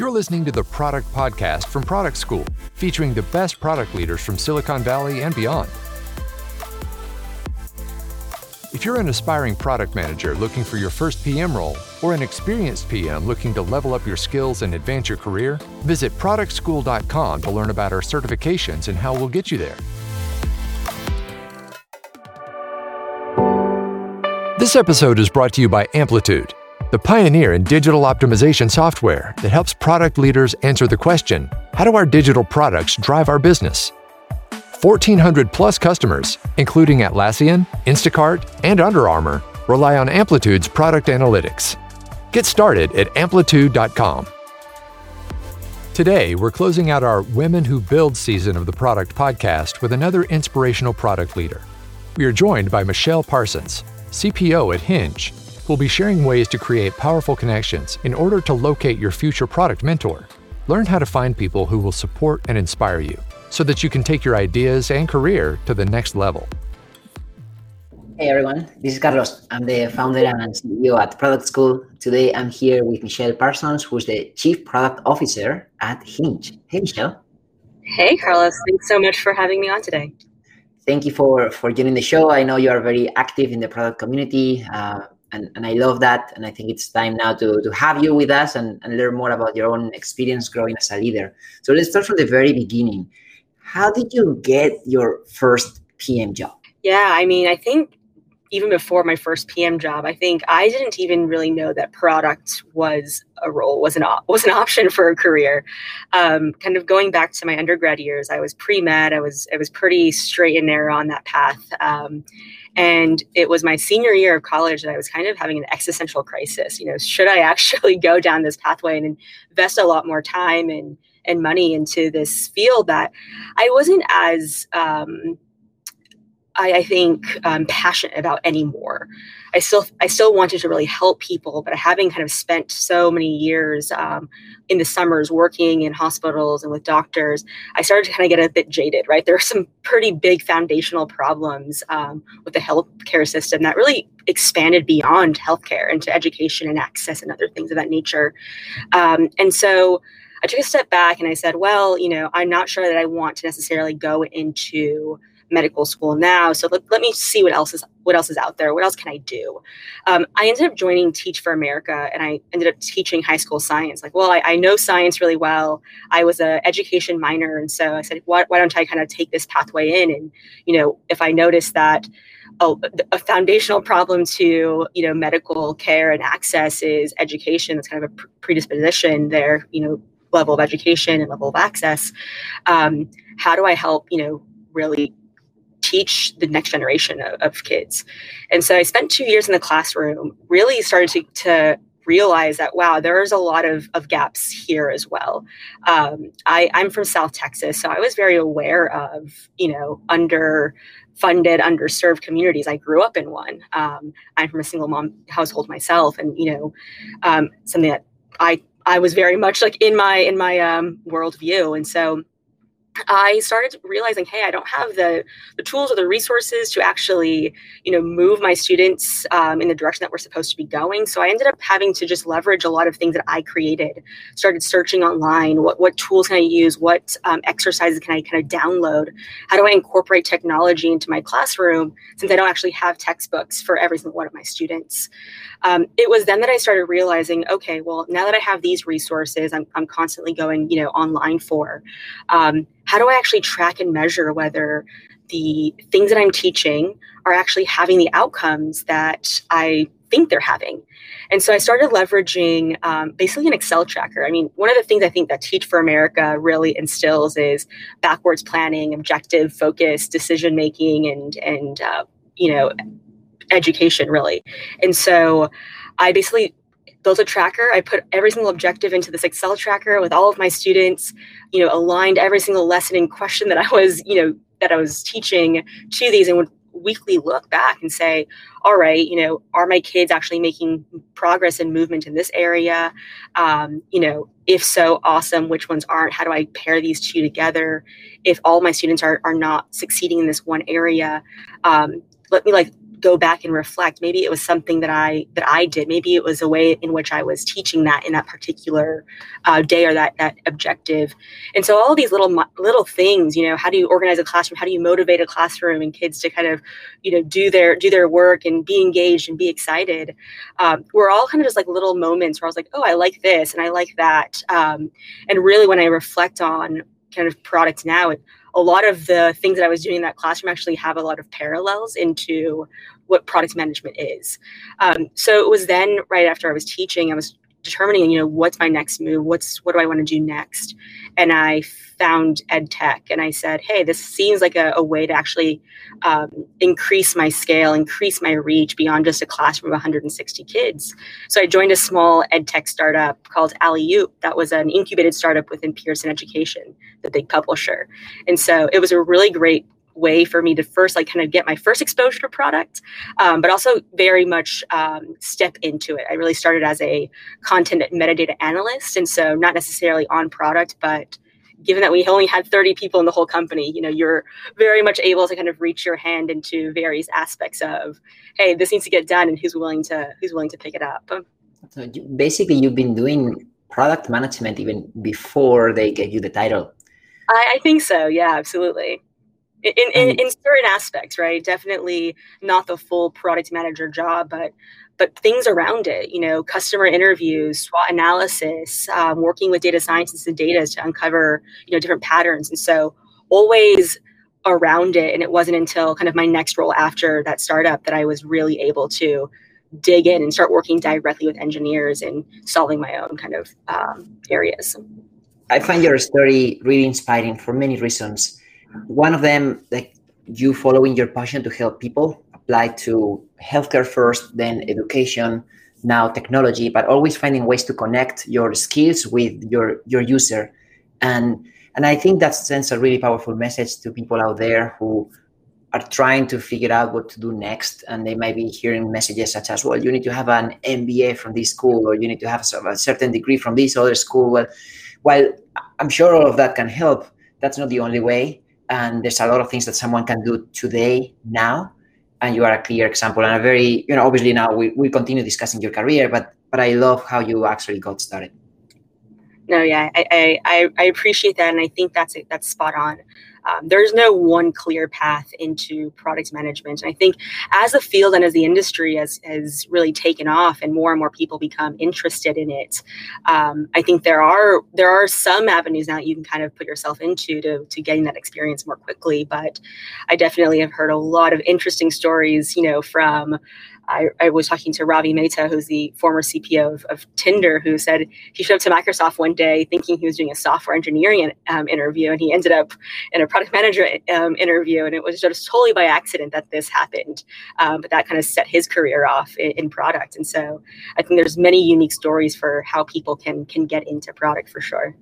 You're listening to the Product Podcast from Product School, featuring the best product leaders from Silicon Valley and beyond. If you're an aspiring product manager looking for your first PM role, or an experienced PM looking to level up your skills and advance your career, visit productschool.com to learn about our certifications and how we'll get you there. This episode is brought to you by Amplitude, the pioneer in digital optimization software that helps product leaders answer the question how do our digital products drive our business? 1,400 plus customers, including Atlassian, Instacart, and Under Armour, rely on Amplitude's product analytics. Get started at amplitude.com. Today, we're closing out our Women Who Build season of the Product podcast with another inspirational product leader. We are joined by Michelle Parsons, CPO at Hinge, who will be sharing ways to create powerful connections in order to locate your future product mentor. Learn how to find people who will support and inspire you so that you can take your ideas and career to the next level. Hey everyone, this is Carlos. I'm the founder and CEO at Product School. Today I'm here with Michelle Parsons, who's the Chief Product Officer at Hinge. Hey Michelle. Hey Carlos, thanks so much for having me on today. Thank you for for joining the show. I know you are very active in the product community, uh, and, and I love that. And I think it's time now to, to have you with us and, and learn more about your own experience growing as a leader. So let's start from the very beginning how did you get your first PM job? Yeah, I mean, I think even before my first PM job, I think I didn't even really know that product was a role, was an was an option for a career. Um, kind of going back to my undergrad years, I was pre med. I was I was pretty straight and narrow on that path. Um, and it was my senior year of college that I was kind of having an existential crisis. You know, should I actually go down this pathway and invest a lot more time and and money into this field that I wasn't as um, I, I, think um, passionate about anymore. I still I still wanted to really help people, but having kind of spent so many years um, in the summers working in hospitals and with doctors, I started to kind of get a bit jaded. Right, there are some pretty big foundational problems um, with the healthcare system that really expanded beyond healthcare into education and access and other things of that nature. Um, and so I took a step back and I said, well, you know, I'm not sure that I want to necessarily go into medical school now. So let, let me see what else is what else is out there. What else can I do? Um, I ended up joining Teach for America, and I ended up teaching high school science. Like, well, I, I know science really well. I was an education minor, and so I said, why, why don't I kind of take this pathway in? And you know, if I notice that a, a, foundational problem to you know medical care and access is education. That's kind of a predisposition there. You know, level of education and level of access um, how do i help you know really teach the next generation of, of, kids. And so i spent two years in the classroom really started to, to realize that wow there's a lot of, of gaps here as well. Um, I, i'm from south texas so i was very aware of you know under funded underserved communities. I grew up in one. Um, i'm from a single mom household myself and you know um, something that i I was very much like in my in my um, worldview, and so I started realizing, hey, I don't have the the tools or the resources to actually, you know, move my students um, in the direction that we're supposed to be going. So I ended up having to just leverage a lot of things that I created. Started searching online. What what tools can I use? What um, exercises can I kind of download? How do I incorporate technology into my classroom since I don't actually have textbooks for every single one of my students? Um, it was then that I started realizing, okay, well, now that I have these resources, I'm I'm constantly going, you know, online for. Um, how do I actually track and measure whether the things that I'm teaching are actually having the outcomes that I think they're having. And so I started leveraging um, basically an Excel tracker. I mean, one of the things I think that Teach for America really instills is backwards planning, objective focus, decision making, and and uh, you know education really. And so I basically built a tracker. I put every single objective into this Excel tracker with all of my students, you know, aligned every single lesson and question that I was, you know, that I was teaching to these and would weekly look back and say, all right, you know, are my kids actually making progress and movement in this area? Um, you know, if so, awesome. Which ones aren't? How do I pair these two together? If all my students are, are not succeeding in this one area, um, let me like go back and reflect maybe it was something that i that i did. Maybe it was a way in which i was teaching that in that particular uh, day or that that objective. And so all these little little things you know how do you organize a classroom? How do you motivate a classroom and kids to kind of you know do their do their work and be engaged and be excited um, we're all kind of just like little moments where i was like oh i like this and i like that. Um, and really when i reflect on kind of product now it, a lot of the things that I was doing in that classroom actually have a lot of parallels into what product management is. Um, so it was then right after I was teaching, I was determining, you know, what's my next move? What's what do I want to do next? And I found ed tech, and I said, hey, this seems like a, a way to actually um, increase my scale, increase my reach beyond just a classroom of 160 kids. So I joined a small ed tech startup called Alley-Oop. That was an incubated startup within Pearson Education, the big publisher. And so it was a really great way for me to first like kind of get my first exposure to product um, but also very much um, step into it. I really started as a content metadata analyst and so not necessarily on product but given that we only had 30 people in the whole company you know you're very much able to kind of reach your hand into various aspects of hey this needs to get done and who's willing to who's willing to pick it up. So basically you've been doing product management even before they gave you the title. I, I think so. Yeah absolutely in, in, in certain aspects right? Definitely not the full product manager job but but things around it you know customer interviews swot analysis um, working with data scientists and data to uncover you know different patterns. And so always around it and it wasn't until kind of my next role after that startup that i was really able to dig in and start working directly with engineers and solving my own kind of um, areas. I find your story really inspiring for many reasons one of them, like you following your passion to help people, apply to healthcare first, then education, now technology, but always finding ways to connect your skills with your your user. And and I think that sends a really powerful message to people out there who are trying to figure out what to do next and they might be hearing messages such as well you need to have an mba from this school or you need to have a certain degree from this other school well while i'm sure all of that can help that's not the only way and there's a lot of things that someone can do today now and you are a clear example and a very you know obviously now we, we continue discussing your career but but i love how you actually got started. No yeah i i i appreciate that and i think that's that's spot on um, there's no one clear path into product management. And I think as the field and as the industry has, has really taken off and more and more people become interested in it, um, I think there are there are some avenues now that you can kind of put yourself into to, to getting that experience more quickly. But I definitely have heard a lot of interesting stories, you know, from I, I, was talking to Ravi Mehta, who's the former CPO of, of, Tinder, who said he showed up to Microsoft one day thinking he was doing a software engineering um, interview, and he ended up in a product manager um, interview, and it was just totally by accident that this happened. Um, but that kind of set his career off in, in, product, and so I think there's many unique stories for how people can can get into product for sure.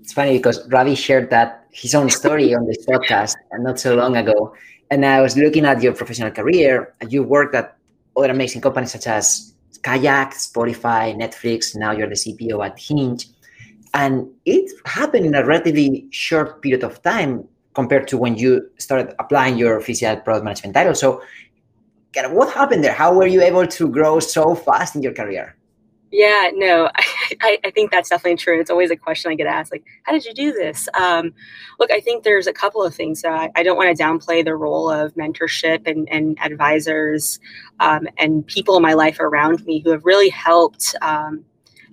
It's funny because Ravi shared that his own story on this podcast not so long ago. And I was looking at your professional career, and you worked at other amazing companies such as Kayak, Spotify, Netflix. Now you're the CPO at Hinge. And it happened in a relatively short period of time compared to when you started applying your official product management title. So, what happened there? How were you able to grow so fast in your career? Yeah, no, I, I, think that's definitely true. It's always a question I get asked, like, how did you do this? Um, look, I think there's a couple of things. So I, I, don't want to downplay the role of mentorship and, and advisors um, and people in my life around me who have really helped um,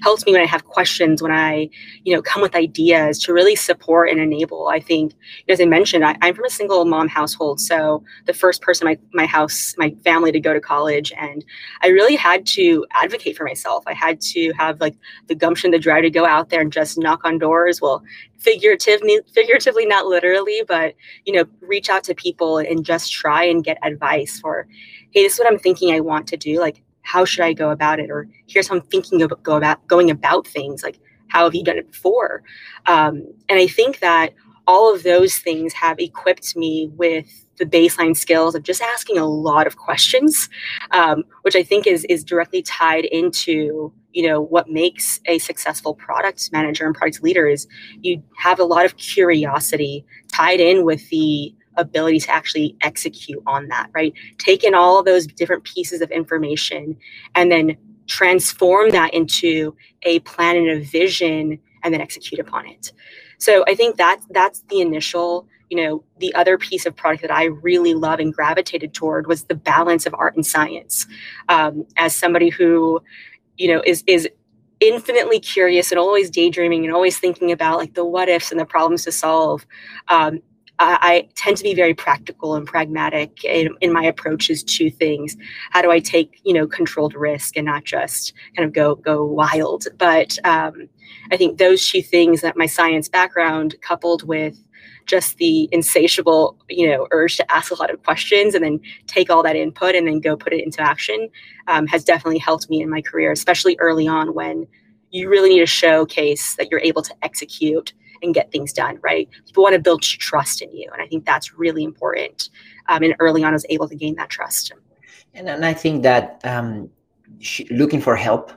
helps me when I have questions, when I, you know, come with ideas to really support and enable. I think, as I mentioned, I, am from a single mom household. So the first person my, my house, my family to go to college. And I really had to advocate for myself. I had to have like the gumption, the drive to go out there and just knock on doors. Well, figuratively, figuratively, not literally, but, you know, reach out to people and just try and get advice for, hey, this is what I'm thinking I want to do. Like, how should I go about it? Or here's how I'm thinking of go about going about things. Like, how have you done it before? Um, and I think that all of those things have equipped me with the baseline skills of just asking a lot of questions, um, which I think is is directly tied into you know what makes a successful product manager and product leader is you have a lot of curiosity tied in with the ability to actually execute on that, right? Take in all those different pieces of information and then transform that into a plan and a vision and then execute upon it. So I think that that's the initial, you know, the other piece of product that I really love and gravitated toward was the balance of art and science. Um, as somebody who, you know, is is infinitely curious and always daydreaming and always thinking about like the what ifs and the problems to solve. Um, I, I, tend to be very practical and pragmatic in, in, my approaches to things. How do I take you know controlled risk and not just kind of go go wild? But um, I think those two things that my science background coupled with just the insatiable you know urge to ask a lot of questions and then take all that input and then go put it into action um, has definitely helped me in my career especially early on when you really need to showcase that you're able to execute and get things done right? People want to build trust in you and i think that's really important um, and early on i was able to gain that trust. And, and i think that um, looking for help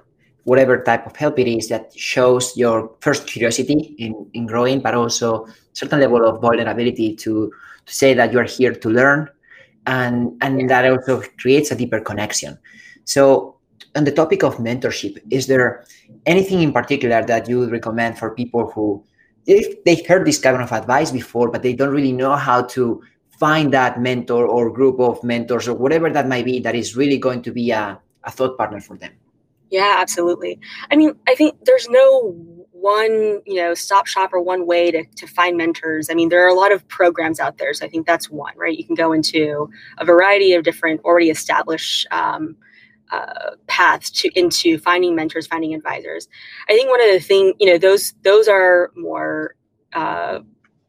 whatever type of help it is that shows your first curiosity in, in growing, but also certain level of vulnerability to, to say that you're here to learn and and that also creates a deeper connection. So on the topic of mentorship, is there anything in particular that you would recommend for people who if they've heard this kind of advice before, but they don't really know how to find that mentor or group of mentors or whatever that might be that is really going to be a, a thought partner for them? Yeah, absolutely. I mean, I think there's no one, you know, stop shop or one way to, to find mentors. I mean, there are a lot of programs out there. So I think that's one, right? You can go into a variety of different already established um, uh, paths to into finding mentors, finding advisors. I think one of the thing you know, those those are more uh,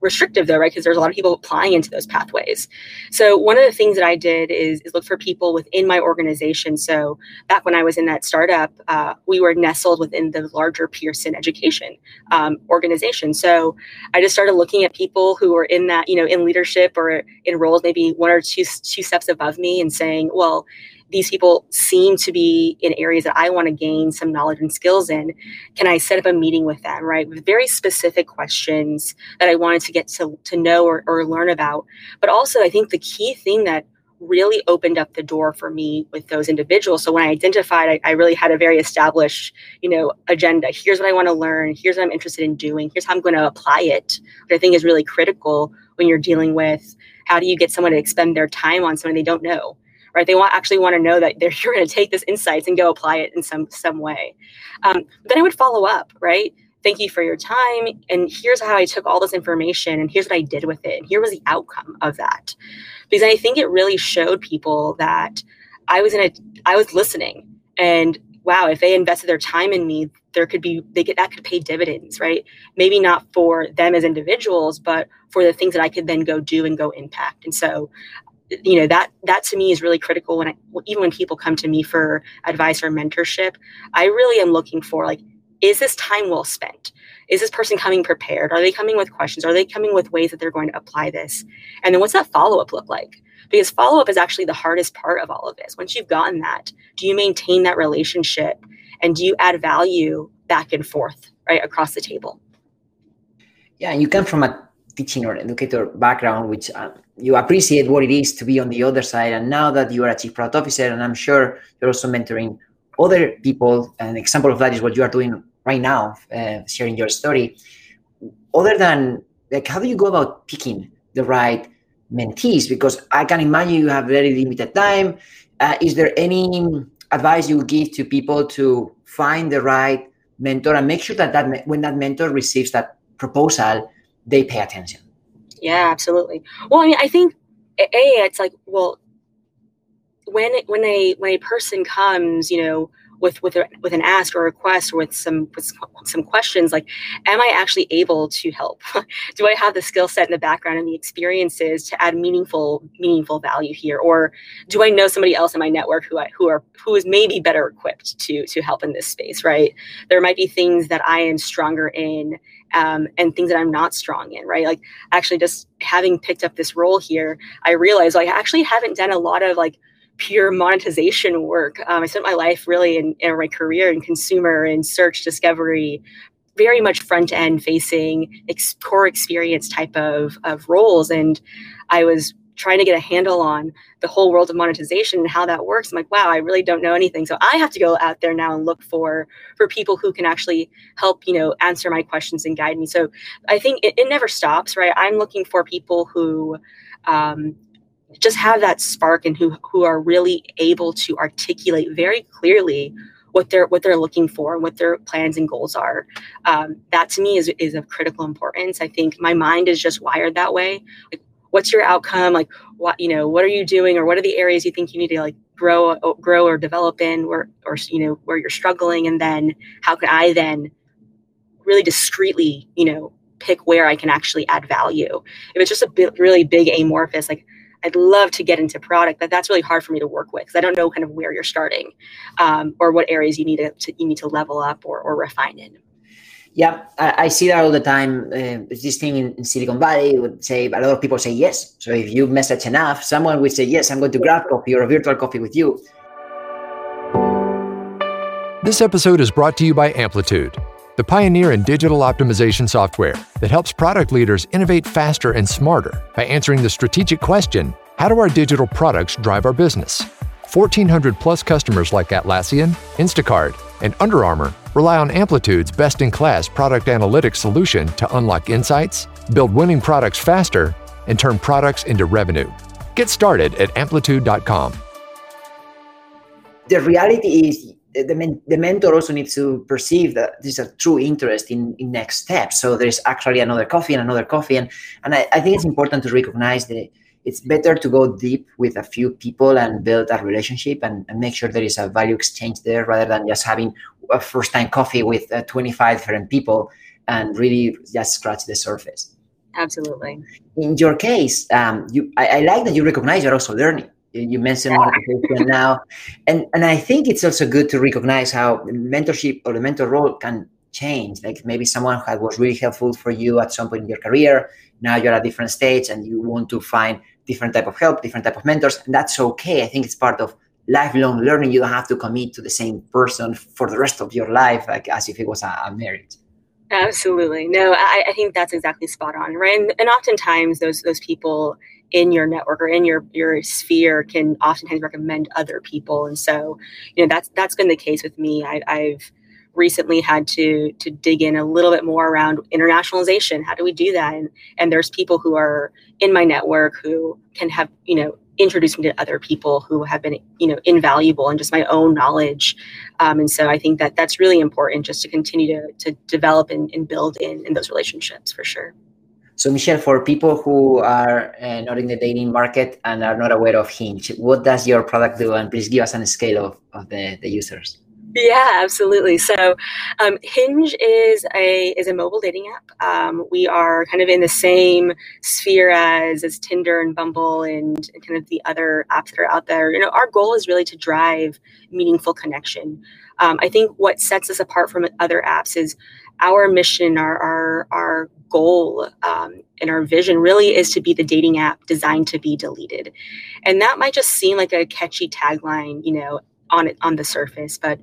restrictive though, right? Because there's a lot of people applying into those pathways. So one of the things that I did is, is look for people within my organization. So back when I was in that startup, uh, we were nestled within the larger Pearson education um, organization. So I just started looking at people who were in that, you know, in leadership or in roles maybe one or two two steps above me and saying, well, these people seem to be in areas that I want to gain some knowledge and skills in. Can I set up a meeting with them, right? With very specific questions that I wanted to get to, to know or, or learn about. But also, I think the key thing that really opened up the door for me with those individuals. So when I identified, I, I, really had a very established, you know, agenda. Here's what I want to learn. Here's what I'm interested in doing. Here's how I'm going to apply it. I think is really critical when you're dealing with how do you get someone to expend their time on something they don't know right? They want actually want to know that they're you're going to take this insights and go apply it in some some way. Um, then I would follow up, right? Thank you for your time, and here's how I took all this information, and here's what I did with it, and here was the outcome of that. Because I think it really showed people that I was in a I was listening, and wow, if they invested their time in me, there could be they get that could pay dividends, right? Maybe not for them as individuals, but for the things that I could then go do and go impact. And so you know that that to me is really critical when I, even when people come to me for advice or mentorship i really am looking for like is this time well spent? Is this person coming prepared? Are they coming with questions? Are they coming with ways that they're going to apply this? And then what's that follow-up look like? Because follow-up is actually the hardest part of all of this. Once you've gotten that do you maintain that relationship and do you add value back and forth right across the table? Yeah you come from a teaching or educator background, which uh, you appreciate what it is to be on the other side. And now that you are a chief product officer, and I'm sure you're also mentoring other people, an example of that is what you are doing right now, uh, sharing your story. Other than like, how do you go about picking the right mentees? Because I can imagine you have very limited time. Uh, is there any advice you give to people to find the right mentor and make sure that, that when that mentor receives that proposal, they pay attention. Yeah, absolutely. Well, I mean, I think a it's like well, when when a when a person comes, you know, with with a, with an ask or a request or with some with some questions like am i actually able to help? Do i have the skill set in the background and the experiences to add meaningful meaningful value here? Or do i know somebody else in my network who I, who are who is maybe better equipped to to help in this space right? There might be things that i am stronger in um, and things that i'm not strong in right? Like actually just having picked up this role here i realized like i actually haven't done a lot of like pure monetization work. Um, I spent my life really in, in, my career in consumer and search discovery, very much front end facing ex- core experience type of, of roles. And I was trying to get a handle on the whole world of monetization and how that works i'm like wow i really don't know anything so i have to go out there now and look for for people who can actually help you know answer my questions and guide me so i think it, it never stops right i'm looking for people who um, just have that spark and who who are really able to articulate very clearly what they're what they're looking for and what their plans and goals are. Um, that to me is is of critical importance. I think my mind is just wired that way. Like, what's your outcome? Like, what you know, what are you doing, or what are the areas you think you need to like grow grow or develop in, or or you know where you're struggling, and then how can I then really discreetly, you know, pick where I can actually add value. If it's just a really big amorphous, like I'd love to get into product, but that's really hard for me to work with because I don't know kind of where you're starting um, or what areas you need to, to, you need to level up or, or refine in. Yeah, I, I, see that all the time. Uh, this thing in, in, Silicon Valley would say a lot of people say yes. So if you message enough, someone will say yes. I'm going to grab coffee or a virtual coffee with you. This episode is brought to you by Amplitude the pioneer in digital optimization software that helps product leaders innovate faster and smarter by answering the strategic question how do our digital products drive our business? 1,400 plus customers like Atlassian, Instacart, and Under Armour rely on Amplitude's best in class product analytics solution to unlock insights, build winning products faster, and turn products into revenue. Get started at amplitude.com. The reality is, the, men, the mentor also needs to perceive that there's a true interest in, in next steps. So there's actually another coffee and another coffee. And, and I, I think it's important to recognize that it's better to go deep with a few people and build a relationship and, and make sure there is a value exchange there rather than just having a first time coffee with uh, 25 different people and really just scratch the surface. Absolutely. In your case, um, you, I, I like that you recognize you're also learning you mentioned now. And and i think it's also good to recognize how mentorship or the mentor role can change. Like maybe someone who was really helpful for you at some point in your career. Now you're at a different stage and you want to find different type of help different type of mentors and that's okay. I think it's part of lifelong learning. You don't have to commit to the same person for the rest of your life like as if it was a, a marriage. Absolutely. No I, I think that's exactly spot on right? And, and oftentimes those those people in your network or in your your sphere can oftentimes recommend other people. And so you know that's that's been the case with me. I, i've recently had to to dig in a little bit more around internationalization. How do we do that? And and there's people who are in my network who can have you know introduce me to other people who have been you know invaluable and just my own knowledge. Um, and so i think that that's really important just to continue to, to develop and, and build in in those relationships for sure so, Michelle, for people who are uh, not in the dating market and are not aware of Hinge, what does your product do? And please give us a scale of, of the, the users. Yeah, absolutely. So, um, Hinge is a is a mobile dating app. Um, we are kind of in the same sphere as as Tinder and Bumble and, kind of the other apps that are out there. You know, our goal is really to drive meaningful connection. Um, I think what sets us apart from other apps is our mission, our our, our goal um, and our vision really is to be the dating app designed to be deleted, and that might just seem like a catchy tagline, you know, on it on the surface, but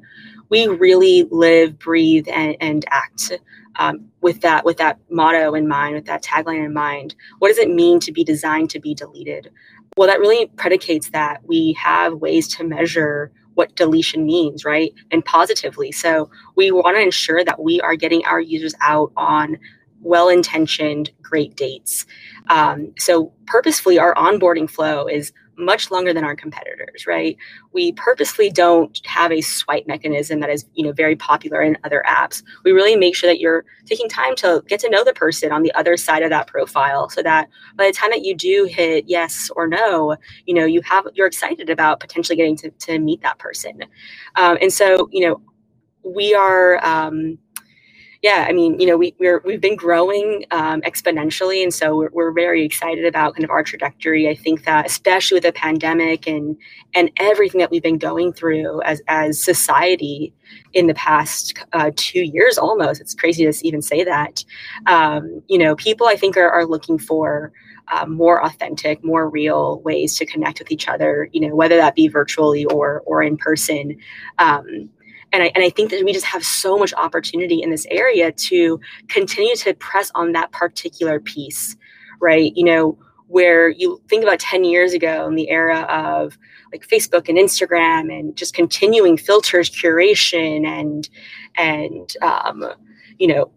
we really live, breathe, and, and act um, with that with that motto in mind, with that tagline in mind. What does it mean to be designed to be deleted? Well, that really predicates that we have ways to measure what deletion means, right? And positively. So we want to ensure that we are getting our users out on well intentioned, great dates. Um, so purposefully, our onboarding flow is much longer than our competitors, right? We purposely don't have a swipe mechanism that is, you know, very popular in other apps. We really make sure that you're taking time to get to know the person on the other side of that profile so that by the time that you do hit yes or no, you know, you have you're excited about potentially getting to, to meet that person. Um, and so, you know, we are um, yeah, I mean, you know, we, we're, we've been growing um, exponentially. And so we're, we're very excited about kind of our trajectory. I think that especially with the pandemic and, and everything that we've been going through as, as society in the past uh, two years almost, it's crazy to even say that, um, you know, people I think are, are looking for uh, more authentic, more real ways to connect with each other, you know, whether that be virtually or, or in person. Um, and I, and I think that we just have so much opportunity in this area to continue to press on that particular piece, right? You know, where you think about 10 years ago in the era of like Facebook and Instagram and just continuing filters, curation, and and um, you know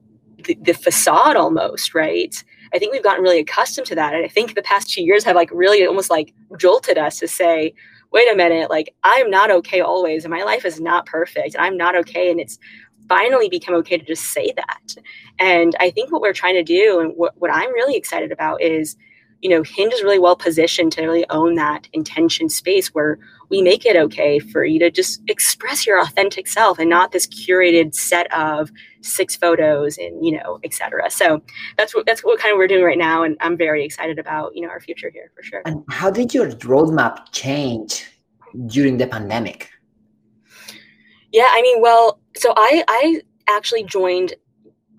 the, the facade almost, right? I think we've gotten really accustomed to that, and I think the past two years have like really almost like jolted us to say, wait a minute, like I'm not okay always, and my life is not perfect, and I'm not okay, and it's finally become okay to just say that. And I think what we're trying to do, and what, what I'm really excited about is you know, Hinge is really well positioned to really own that intention space where we make it okay for you to just express your authentic self and not this curated set of six photos and you know, et cetera. So that's what that's what kind of we're doing right now, and I'm very excited about you know our future here for sure. And how did your roadmap change during the pandemic? Yeah, I mean, well, so I I actually joined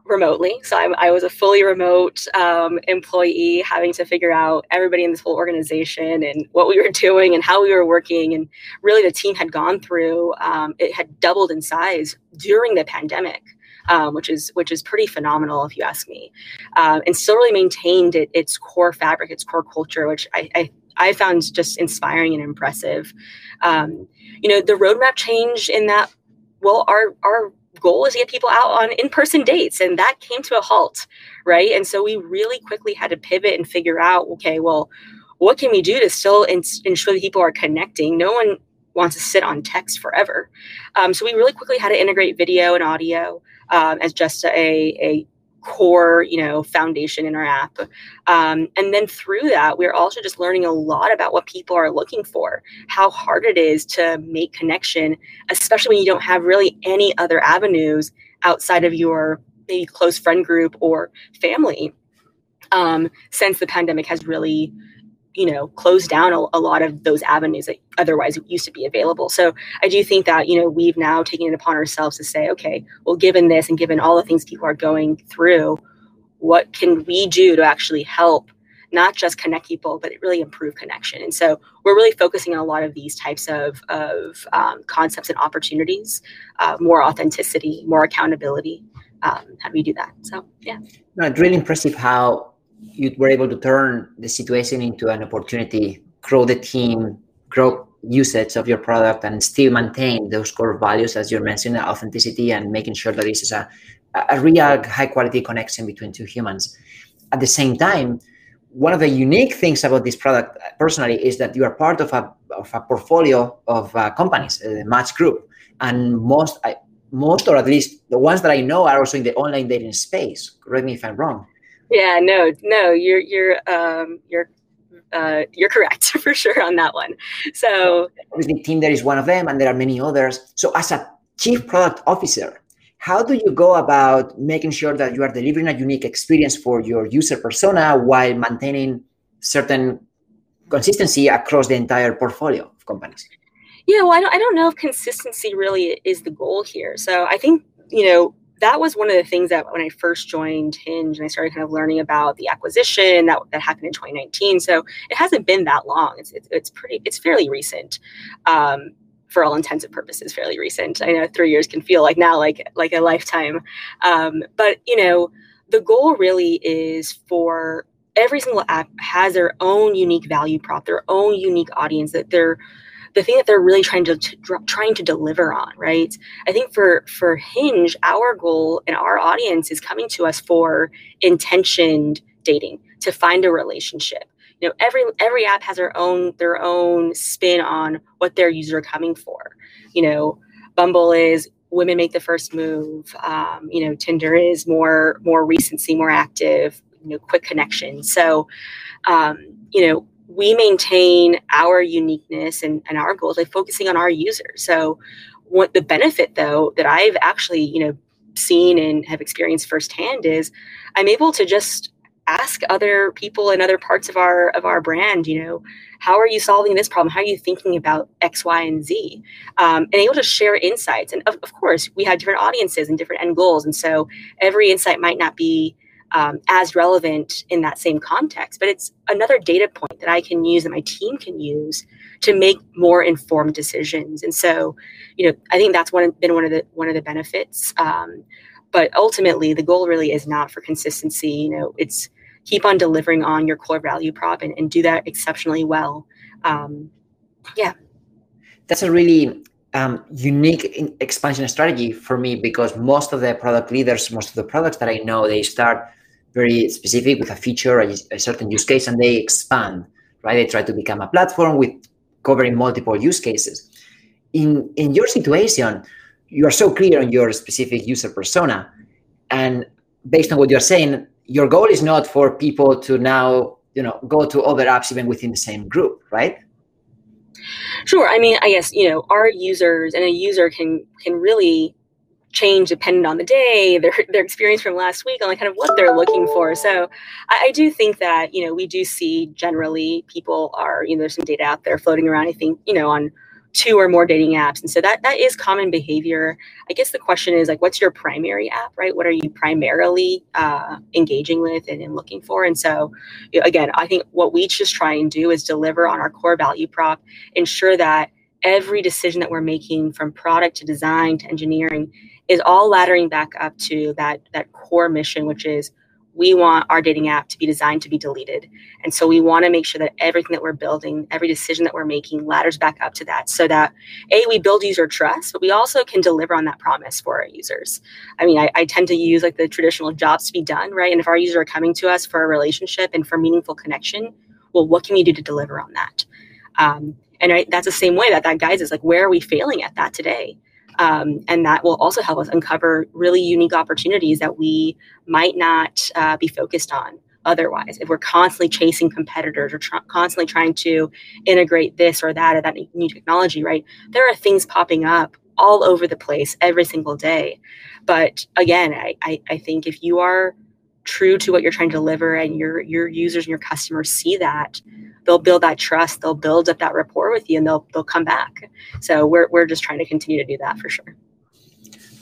remotely. So I'm, i was a fully remote um, employee, having to figure out everybody in this whole organization and what we were doing and how we were working. And really, the team had gone through um, it had doubled in size during the pandemic. Um, which is which is pretty phenomenal if you ask me, um, and still really maintained it, its core fabric, its core culture, which I, I I found just inspiring and impressive. Um, you know, the roadmap changed in that. Well, our our goal is to get people out on in-person dates and that came to a halt right? And so we really quickly had to pivot and figure out okay well what can we do to still ensure that people are connecting? No one wants to sit on text forever. Um, so we really quickly had to integrate video and audio um, as just a, a core you know foundation in our app. Um, and then through that we're also just learning a lot about what people are looking for how hard it is to make connection especially when you don't have really any other avenues outside of your maybe close friend group or family um, since the pandemic has really you know close down a, a, lot of those avenues that otherwise used to be available. So i do think that you know we've now taken it upon ourselves to say okay well given this and given all the things people are going through what can we do to actually help not just connect people but really improve connection? And so we're really focusing on a lot of these types of, of um, concepts and opportunities uh, more authenticity more accountability um, how do we do that? So yeah. No, it's really impressive how you were able to turn the situation into an opportunity, grow the team, grow usage of your product, and still maintain those core values as you mentioned, authenticity and making sure that this is a, a real high quality connection between two humans. At the same time, one of the unique things about this product personally is that you are part of a, of a portfolio of uh, companies, uh, the Match Group, and most, I, most or at least the ones that I know are also in the online dating space. Correct me if I'm wrong. Yeah, no, no, you're you're um, you're uh, you're correct for sure on that one. So obviously, Tinder is one of them, and there are many others. So, as a chief product officer, how do you go about making sure that you are delivering a unique experience for your user persona while maintaining certain consistency across the entire portfolio of companies? Yeah, well, I don't, I don't know if consistency really is the goal here. So I think you know that was one of the things that when I first joined Hinge and I started kind of learning about the acquisition that, that happened in 2019. So it hasn't been that long. It's, it's, it's pretty, it's fairly recent. Um, for all intents and purposes, fairly recent. I know three years can feel like now like like a lifetime, um, but you know the goal really is for every single app has their own unique value prop, their own unique audience that they're the thing that they're really trying to, to trying to deliver on right? I think for for hinge our goal and our audience is coming to us for intentioned dating to find a relationship. You know every every app has their own their own spin on what their users are coming for. You know bumble is women make the first move um, you know tinder is more more recency more active you know quick connection. So um, you know we maintain our uniqueness and, and our goals by focusing on our users. So what the benefit though that I've actually, you know, seen and have experienced firsthand is I'm able to just ask other people in other parts of our of our brand you know how are you solving this problem? How are you thinking about x y and z? Um, and able to share insights. And of, of course we have different audiences and different end goals. And so every insight might not be um, as relevant in that same context. But it's another data point that I can use that my team can use to make more informed decisions. And so, you know, I think that's one been one of the one of the benefits. Um, but ultimately, the goal really is not for consistency. You know, it's keep on delivering on your core value prop and, and do that exceptionally well. Um, yeah, that's a really um, unique expansion strategy for me because most of the product leaders, most of the products that I know, they start very specific with a feature, a, a certain use case, and they expand. Right? They try to become a platform with covering multiple use cases. In in your situation, you are so clear on your specific user persona, and based on what you're saying, your goal is not for people to now you know go to other apps even within the same group, right? Sure. I mean, I guess you know our users and a user can can really change depending on the day, their their experience from last week, on like kind of what they're looking for. So I, I, do think that you know we do see generally people are you know there's some data out there floating around. I think you know on two or more dating apps and so that that is common behavior i guess the question is like what's your primary app right what are you primarily uh, engaging with and, and, looking for and so you know, again i think what we just try and do is deliver on our core value prop ensure that every decision that we're making from product to design to engineering is all laddering back up to that that core mission which is we want our dating app to be designed to be deleted. And so we want to make sure that everything that we're building, every decision that we're making ladders back up to that so that A, we build user trust, but we also can deliver on that promise for our users. I mean, I, I tend to use like the traditional jobs to be done, right? And if our users are coming to us for a relationship and for meaningful connection, well, what can we do to deliver on that? Um, and right, that's the same way that that guides us like, where are we failing at that today? Um, and that will also help us uncover really unique opportunities that we might not uh, be focused on otherwise. If we're constantly chasing competitors or tr- constantly trying to integrate this or that or that new technology, right? There are things popping up all over the place every single day. But again, I, I, I think if you are true to what you're trying to deliver and your your users and your customers see that they'll build that trust they'll build up that rapport with you and they'll they'll come back. So we're, we're just trying to continue to do that for sure.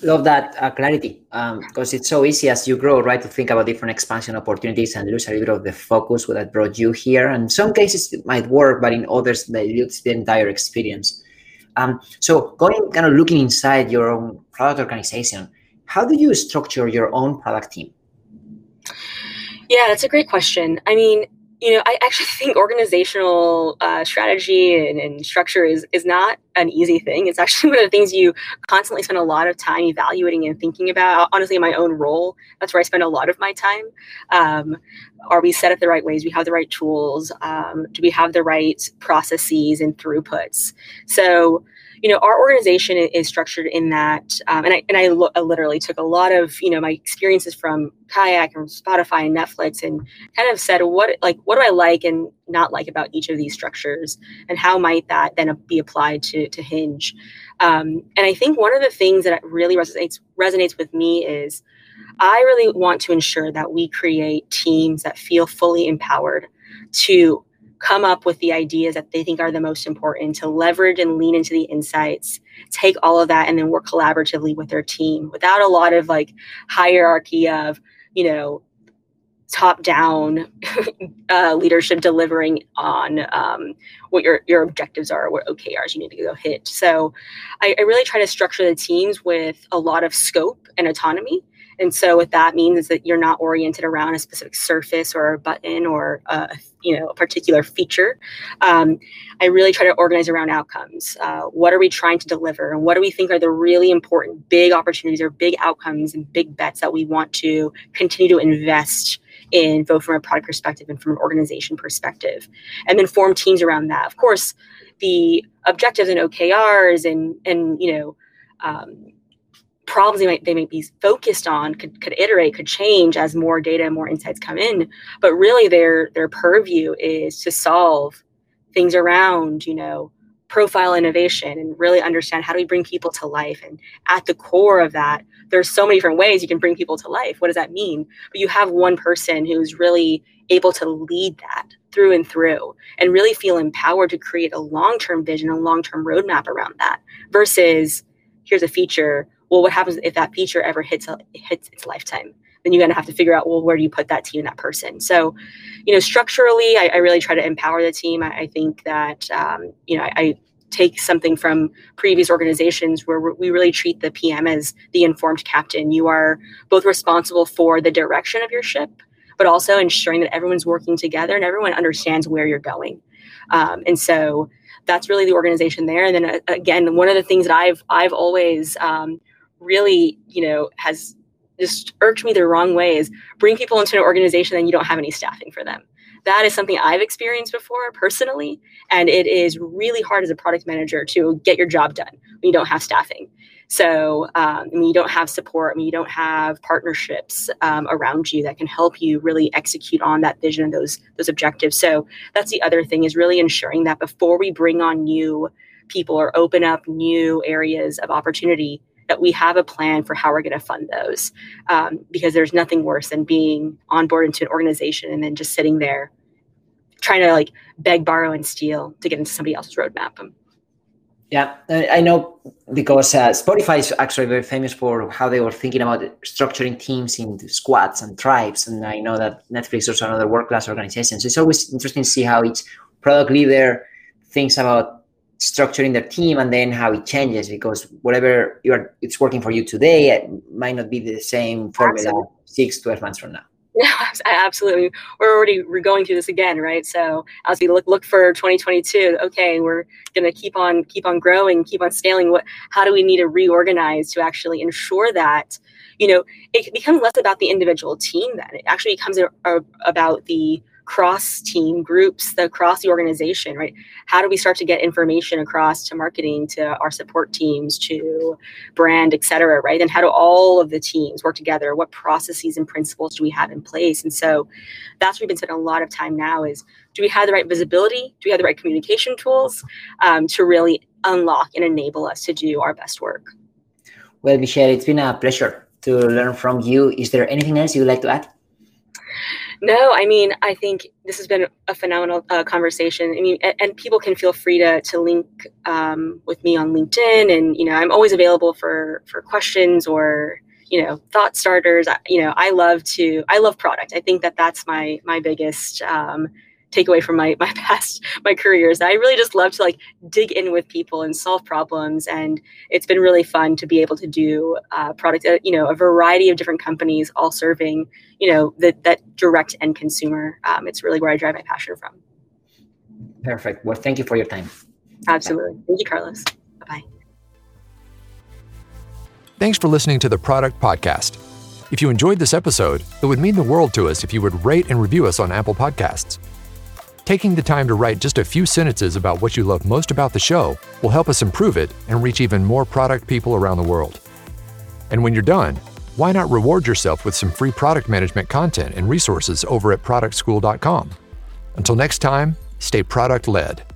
Love that uh, clarity because um, it's so easy as you grow right to think about different expansion opportunities and lose a little bit of the focus that brought you here. And some cases it might work but in others they lose the entire experience. Um, so going kind of looking inside your own product organization how do you structure your own product team yeah, that's a great question. I mean, you know, I actually think organizational uh, strategy and, and, structure is is not an easy thing. It's actually one of the things you constantly spend a lot of time evaluating and thinking about. Honestly, in my own role, that's where I spend a lot of my time. Um, are we set up the right ways? Do we have the right tools? Um, do we have the right processes and throughputs? So you know, our organization is structured in that, um, and I and I, lo- I, literally took a lot of you know my experiences from Kayak and Spotify and Netflix, and kind of said what like what do I like and not like about each of these structures, and how might that then be applied to to Hinge. Um, and I think one of the things that really resonates resonates with me is I really want to ensure that we create teams that feel fully empowered to come up with the ideas that they think are the most important to leverage and lean into the insights take all of that and then work collaboratively with their team without a lot of like hierarchy of you know top down uh, leadership delivering on um, what your, your objectives are, what OKRs you need to go hit. So I, I, really try to structure the teams with a lot of scope and autonomy and so what that means is that you're not oriented around a specific surface or a button or a, you know a particular feature. Um, I really try to organize around outcomes. Uh, what are we trying to deliver, and what do we think are the really important big opportunities or big outcomes and big bets that we want to continue to invest in, both from a product perspective and from an organization perspective, and then form teams around that. Of course, the objectives and OKRs and and you know. Um, problems they might they might be focused on could, could iterate could change as more data and more insights come in. But really their their purview is to solve things around you know profile innovation and really understand how do we bring people to life. And at the core of that there's so many different ways you can bring people to life. What does that mean? But you have one person who's really able to lead that through and through and really feel empowered to create a long-term vision a long-term roadmap around that versus here's a feature well what happens if that feature ever hits a, hits its lifetime? Then you're going to have to figure out well where do you put that team and that person? So you know structurally i, I really try to empower the team. I, I think that um, you know I, I, take something from previous organizations where we really treat the pm as the informed captain. You are both responsible for the direction of your ship but also ensuring that everyone's working together and everyone understands where you're going. Um, and so that's really the organization there. And then uh, again one of the things that i've i've always um, really you know has just irked me the wrong way is bring people into an organization and you don't have any staffing for them. That is something I've experienced before personally, and it is really hard as a product manager to get your job done when you don't have staffing. So, um, I mean, you don't have support. I mean, you don't have partnerships um, around you that can help you really execute on that vision and those those objectives. So, that's the other thing is really ensuring that before we bring on new people or open up new areas of opportunity, that we have a plan for how we're going to fund those um, because there's nothing worse than being on board into an organization and then just sitting there trying to like beg borrow and steal to get into somebody else's roadmap. Yeah i know because uh, spotify is actually very famous for how they were thinking about structuring teams into squads and tribes and i know that netflix is another world class organization. So it's always interesting to see how each product leader thinks about structuring their team and then how it changes because whatever you are it's working for you today it might not be the same formula absolutely. six 12 months from now no, absolutely. We're already we're going through this again, right? So as we look look for 2022, okay, we're gonna keep on keep on growing, keep on scaling. What? How do we need to reorganize to actually ensure that, you know, it becomes less about the individual team. Then it actually becomes a, a, about the cross team groups the across the organization right? How do we start to get information across to marketing to our support teams to brand et cetera right? And how do all of the teams work together? What processes and principles do we have in place? And so that's what we've been spending a lot of time now is do we have the right visibility? Do we have the right communication tools um, to really unlock and enable us to do our best work? Well michelle it's been a pleasure to learn from you. Is there anything else you'd like to add no, I mean, I think this has been a phenomenal uh, conversation. I mean, and, and, people can feel free to to link um, with me on LinkedIn, and you know, I'm always available for for questions or you know thought starters. You know, I love to I love product. I think that that's my my biggest um, take away from my my past my career careers. I really just love to like dig in with people and solve problems, and it's been really fun to be able to do uh, product. Uh, you know, a variety of different companies all serving you know that that direct end consumer. Um, it's really where I drive my passion from. Perfect. Well, thank you for your time. Absolutely. Thank you, Carlos. Bye. Thanks for listening to the Product Podcast. If you enjoyed this episode, it would mean the world to us if you would rate and review us on Apple Podcasts. Taking the time to write just a few sentences about what you love most about the show will help us improve it and reach even more product people around the world. And when you're done, why not reward yourself with some free product management content and resources over at productschool.com? Until next time, stay product led.